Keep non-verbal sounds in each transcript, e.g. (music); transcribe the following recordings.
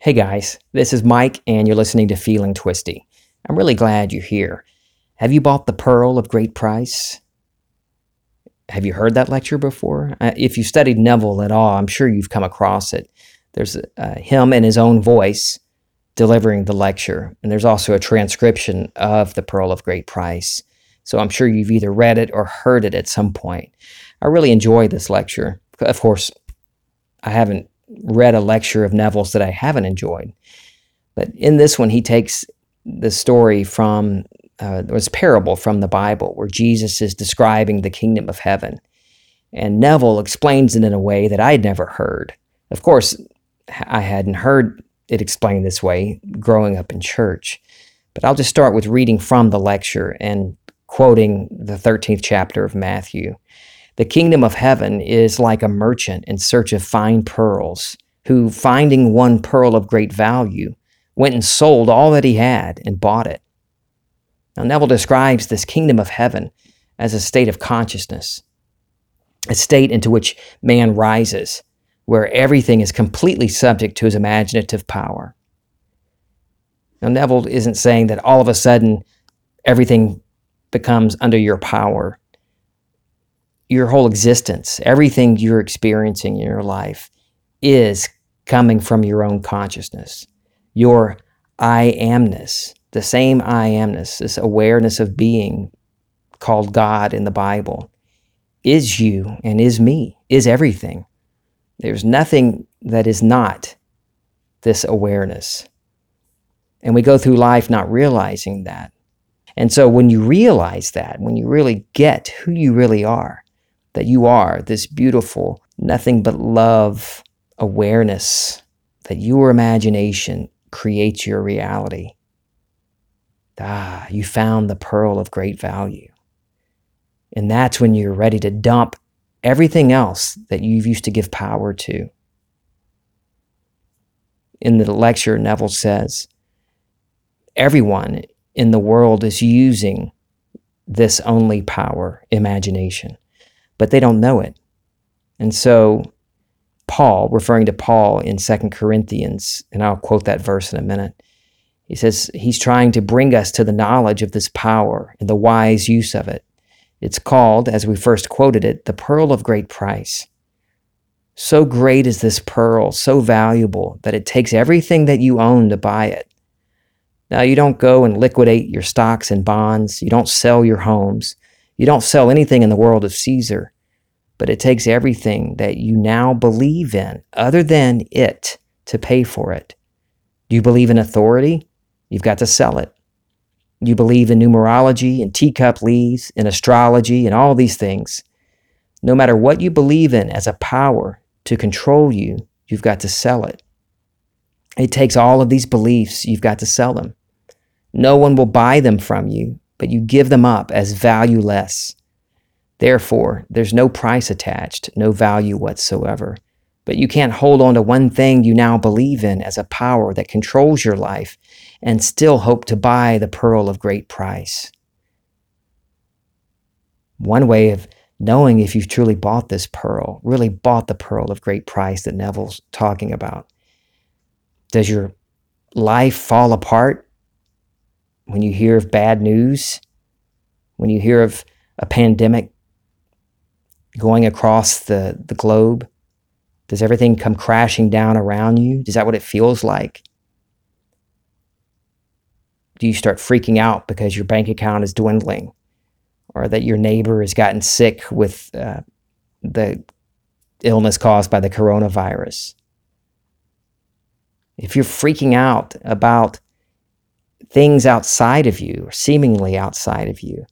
Hey guys, this is Mike, and you're listening to Feeling Twisty. I'm really glad you're here. Have you bought The Pearl of Great Price? Have you heard that lecture before? Uh, if you studied Neville at all, I'm sure you've come across it. There's uh, him in his own voice delivering the lecture, and there's also a transcription of The Pearl of Great Price. So I'm sure you've either read it or heard it at some point. I really enjoy this lecture. Of course, I haven't read a lecture of Neville's that I haven't enjoyed. But in this one, he takes the story from, uh, it was parable from the Bible where Jesus is describing the kingdom of heaven. And Neville explains it in a way that I'd never heard. Of course, I hadn't heard it explained this way growing up in church. But I'll just start with reading from the lecture and quoting the 13th chapter of Matthew. The kingdom of heaven is like a merchant in search of fine pearls, who, finding one pearl of great value, went and sold all that he had and bought it. Now, Neville describes this kingdom of heaven as a state of consciousness, a state into which man rises, where everything is completely subject to his imaginative power. Now, Neville isn't saying that all of a sudden everything becomes under your power your whole existence, everything you're experiencing in your life is coming from your own consciousness. Your I amness, the same I amness, this awareness of being called God in the Bible, is you and is me, is everything. There's nothing that is not this awareness. And we go through life not realizing that. And so when you realize that, when you really get who you really are, that you are this beautiful, nothing but love awareness, that your imagination creates your reality. Ah, you found the pearl of great value. And that's when you're ready to dump everything else that you've used to give power to. In the lecture, Neville says, everyone in the world is using this only power, imagination but they don't know it. And so, Paul, referring to Paul in Second Corinthians, and I'll quote that verse in a minute, he says he's trying to bring us to the knowledge of this power and the wise use of it. It's called, as we first quoted it, the pearl of great price. So great is this pearl, so valuable that it takes everything that you own to buy it. Now, you don't go and liquidate your stocks and bonds, you don't sell your homes. You don't sell anything in the world of Caesar, but it takes everything that you now believe in, other than it, to pay for it. Do you believe in authority? You've got to sell it. You believe in numerology and teacup leaves and astrology and all these things. No matter what you believe in as a power to control you, you've got to sell it. It takes all of these beliefs, you've got to sell them. No one will buy them from you but you give them up as valueless. Therefore, there's no price attached, no value whatsoever. But you can't hold on to one thing you now believe in as a power that controls your life and still hope to buy the pearl of great price. One way of knowing if you've truly bought this pearl, really bought the pearl of great price that Neville's talking about. Does your life fall apart when you hear of bad news, when you hear of a pandemic going across the, the globe, does everything come crashing down around you? Is that what it feels like? Do you start freaking out because your bank account is dwindling or that your neighbor has gotten sick with uh, the illness caused by the coronavirus? If you're freaking out about things outside of you, or seemingly outside of you,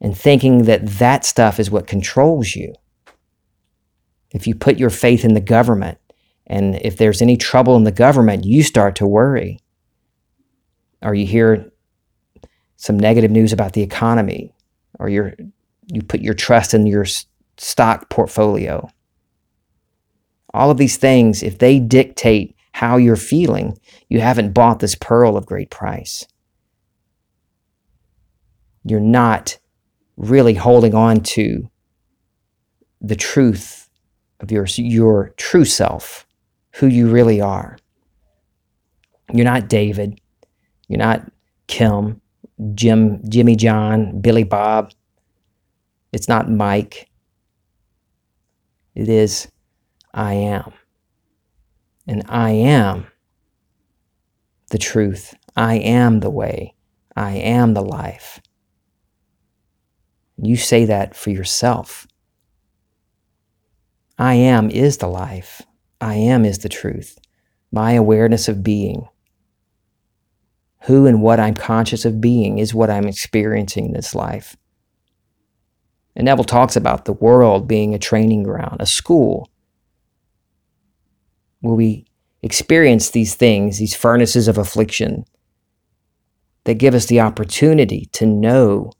and thinking that that stuff is what controls you. If you put your faith in the government, and if there's any trouble in the government, you start to worry. Or you hear some negative news about the economy, or you you put your trust in your stock portfolio. All of these things, if they dictate how you're feeling, you haven't bought this pearl of great price you're not really holding on to the truth of your, your true self, who you really are. You're not David. You're not Kim, Jim, Jimmy John, Billy Bob. It's not Mike. It is I am. And I am the truth. I am the way. I am the life. You say that for yourself. I am is the life. I am is the truth. My awareness of being. Who and what I'm conscious of being is what I'm experiencing in this life. And Neville talks about the world being a training ground, a school, where we experience these things, these furnaces of affliction, that give us the opportunity to know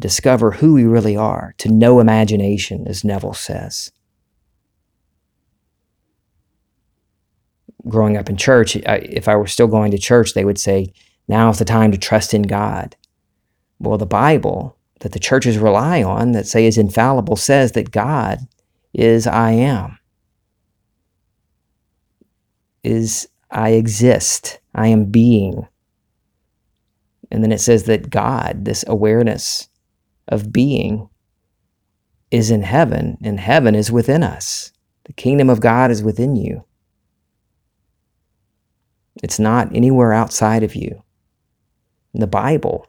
discover who we really are, to know imagination, as Neville says. Growing up in church, if I were still going to church, they would say, now is the time to trust in God. Well, the Bible that the churches rely on, that say is infallible, says that God is I am, is I exist, I am being. And then it says that God, this awareness of being, is in heaven, and heaven is within us. The kingdom of God is within you. It's not anywhere outside of you. The Bible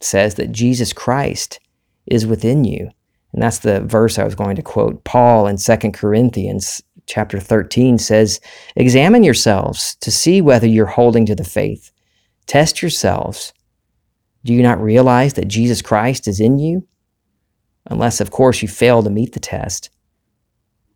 says that Jesus Christ is within you. And that's the verse I was going to quote. Paul in 2 Corinthians chapter 13 says, Examine yourselves to see whether you're holding to the faith. Test yourselves. Do you not realize that Jesus Christ is in you? Unless, of course, you fail to meet the test.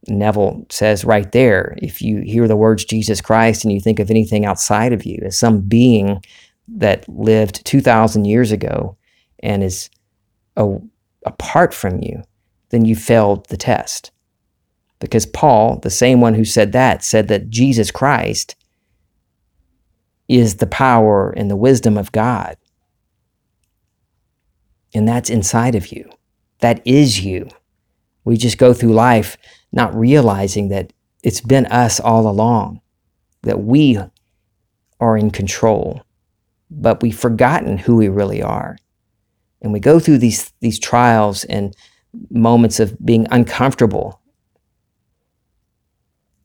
Neville says right there if you hear the words Jesus Christ and you think of anything outside of you as some being that lived 2,000 years ago and is a, apart from you, then you failed the test. Because Paul, the same one who said that, said that Jesus Christ is the power and the wisdom of God. And that's inside of you. That is you. We just go through life not realizing that it's been us all along, that we are in control but we've forgotten who we really are. And we go through these, these trials and moments of being uncomfortable,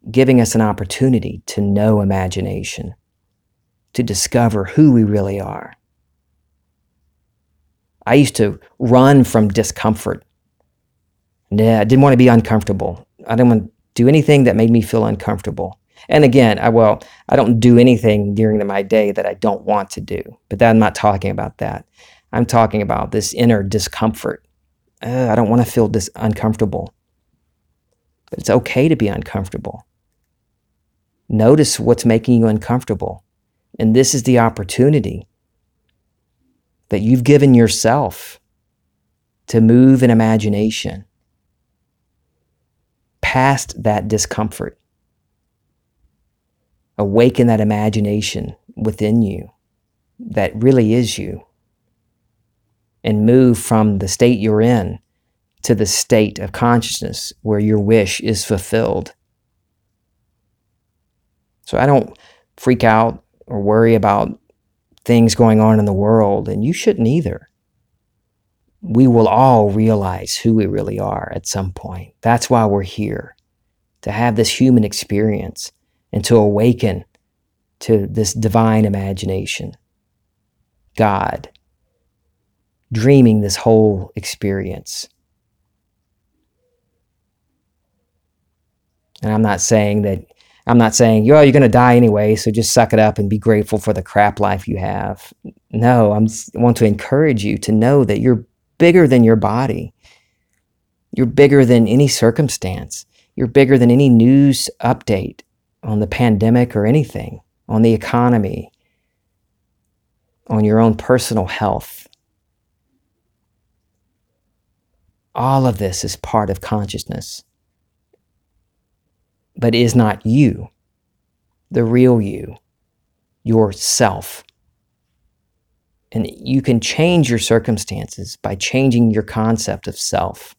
giving us an opportunity to know imagination, to discover who we really are. I used to run from discomfort. I didn't want to be uncomfortable. I didn't want to do anything that made me feel uncomfortable. And again, I well, I don't do anything during my day that I don't want to do. But that, I'm not talking about that. I'm talking about this inner discomfort. Uh, I don't want to feel this uncomfortable. But it's okay to be uncomfortable. Notice what's making you uncomfortable. And this is the opportunity that you've given yourself to move in imagination past that discomfort awaken that imagination within you that really is you and move from the state you're in to the state of consciousness where your wish is fulfilled. So I don't freak out or worry about things going on in the world, and you shouldn't either. We will all realize who we really are at some point. That's why we're here, to have this human experience and to awaken to this divine imagination. God dreaming this whole experience. And I'm not saying that, I'm not saying, yo, you're going to die anyway, so just suck it up and be grateful for the crap life you have. No, I'm, I want to encourage you to know that you're bigger than your body. You're bigger than any circumstance. You're bigger than any news update on the pandemic or anything, on the economy, on your own personal health. All of this is part of consciousness, but is not you, the real you, yourself. And you can change your circumstances by changing your concept of self,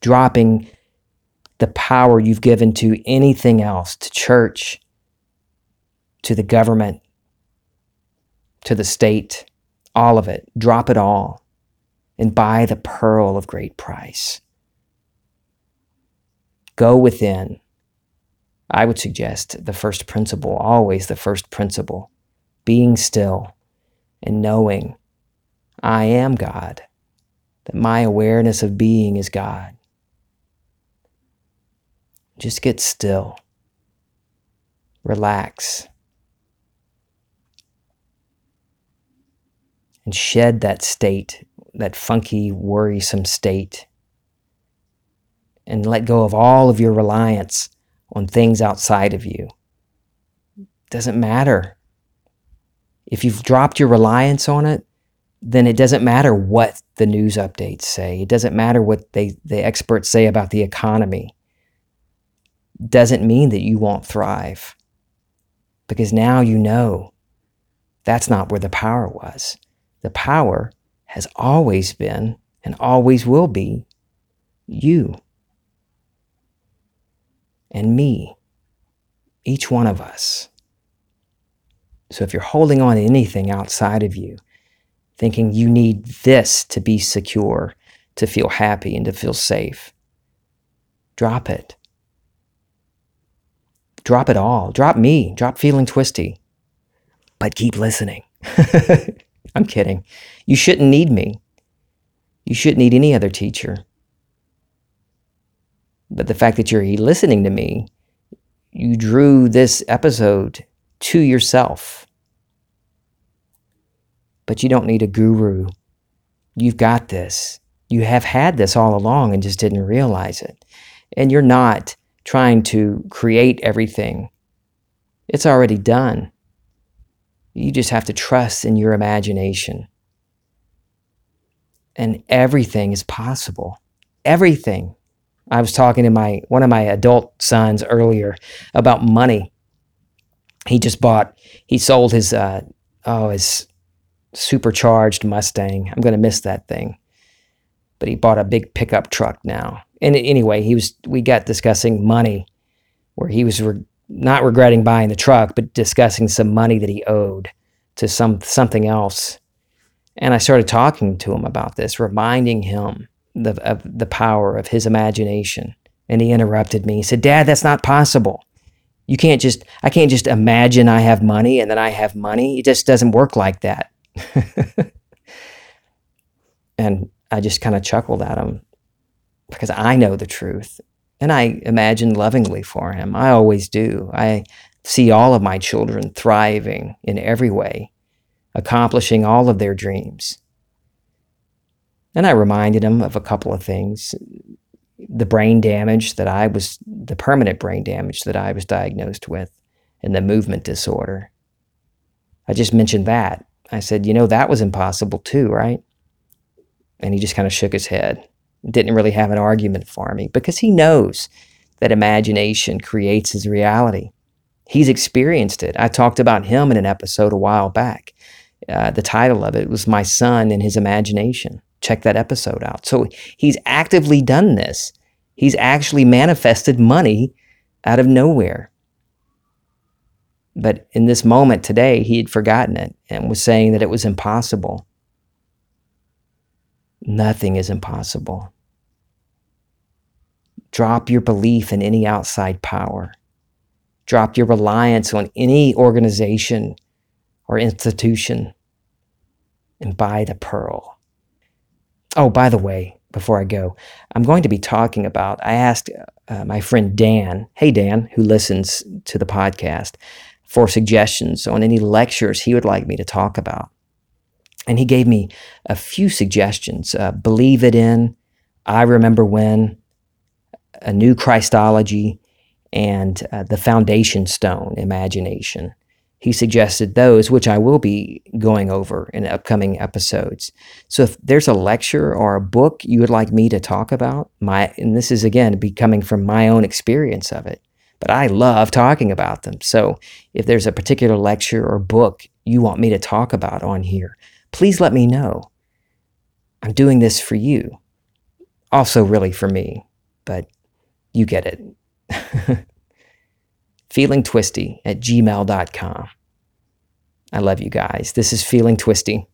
dropping the power you've given to anything else, to church, to the government, to the state, all of it. Drop it all and buy the pearl of great price. Go within. I would suggest the first principle, always the first principle, being still and knowing I am God, that my awareness of being is God. Just get still, relax, and shed that state, that funky, worrisome state, and let go of all of your reliance on things outside of you. Doesn't matter. If you've dropped your reliance on it, then it doesn't matter what the news updates say. It doesn't matter what they, the experts say about the economy. Doesn't mean that you won't thrive. Because now you know that's not where the power was. The power has always been and always will be you and me, each one of us. So if you're holding on to anything outside of you, thinking you need this to be secure, to feel happy, and to feel safe. Drop it. Drop it all. Drop me. Drop feeling twisty. But keep listening. (laughs) I'm kidding. You shouldn't need me. You shouldn't need any other teacher. But the fact that you're listening to me, you drew this episode to yourself but you don't need a guru. You've got this. You have had this all along and just didn't realize it. And you're not trying to create everything, it's already done. You just have to trust in your imagination. And everything is possible. Everything. I was talking to my one of my adult sons earlier about money. He just bought. He sold his uh, oh his supercharged Mustang. I'm going to miss that thing. But he bought a big pickup truck now. And anyway, he was we got discussing money where he was re- not regretting buying the truck, but discussing some money that he owed to some something else. And I started talking to him about this, reminding him the, of the power of his imagination. And he interrupted me. He said, "Dad, that's not possible. You can't just I can't just imagine I have money and then I have money. It just doesn't work like that." (laughs) and I just kind of chuckled at him because I know the truth. And I imagine lovingly for him. I always do. I see all of my children thriving in every way, accomplishing all of their dreams. And I reminded him of a couple of things the brain damage that I was, the permanent brain damage that I was diagnosed with, and the movement disorder. I just mentioned that. I said, You know, that was impossible too, right? And he just kind of shook his head. Didn't really have an argument for me because he knows that imagination creates his reality. He's experienced it. I talked about him in an episode a while back. Uh, the title of it was My Son and His Imagination. Check that episode out. So he's actively done this. He's actually manifested money out of nowhere. But in this moment today, he had forgotten it and was saying that it was impossible. Nothing is impossible. Drop your belief in any outside power. Drop your reliance on any organization or institution and buy the pearl. Oh, by the way, before I go, I'm going to be talking about. I asked uh, my friend Dan, hey Dan, who listens to the podcast, for suggestions on any lectures he would like me to talk about. And he gave me a few suggestions uh, Believe It In, I Remember When, A New Christology, and uh, The Foundation Stone, Imagination. He suggested those, which I will be going over in upcoming episodes. So if there's a lecture or a book you would like me to talk about, my and this is again be coming from my own experience of it, but I love talking about them. So if there's a particular lecture or book you want me to talk about on here, please let me know. I'm doing this for you. Also, really for me, but you get it. (laughs) feelingtwisty at gmail.com. I love you guys. This is Feeling Twisty.